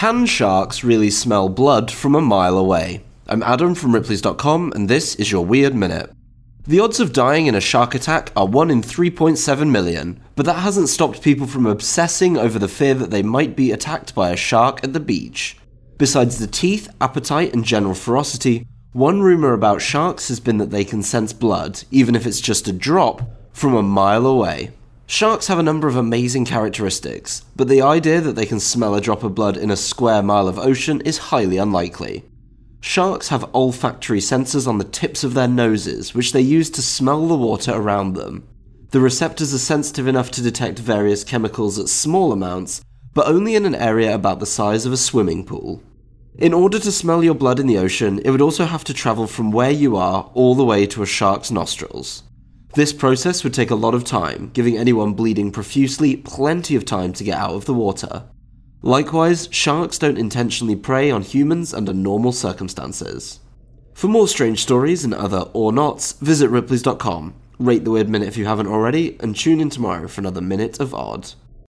Can sharks really smell blood from a mile away? I'm Adam from Ripley's.com, and this is your Weird Minute. The odds of dying in a shark attack are 1 in 3.7 million, but that hasn't stopped people from obsessing over the fear that they might be attacked by a shark at the beach. Besides the teeth, appetite, and general ferocity, one rumour about sharks has been that they can sense blood, even if it's just a drop, from a mile away. Sharks have a number of amazing characteristics, but the idea that they can smell a drop of blood in a square mile of ocean is highly unlikely. Sharks have olfactory sensors on the tips of their noses, which they use to smell the water around them. The receptors are sensitive enough to detect various chemicals at small amounts, but only in an area about the size of a swimming pool. In order to smell your blood in the ocean, it would also have to travel from where you are all the way to a shark's nostrils. This process would take a lot of time, giving anyone bleeding profusely plenty of time to get out of the water. Likewise, sharks don't intentionally prey on humans under normal circumstances. For more strange stories and other or nots, visit ripley's.com, rate the Weird Minute if you haven't already, and tune in tomorrow for another Minute of Odd.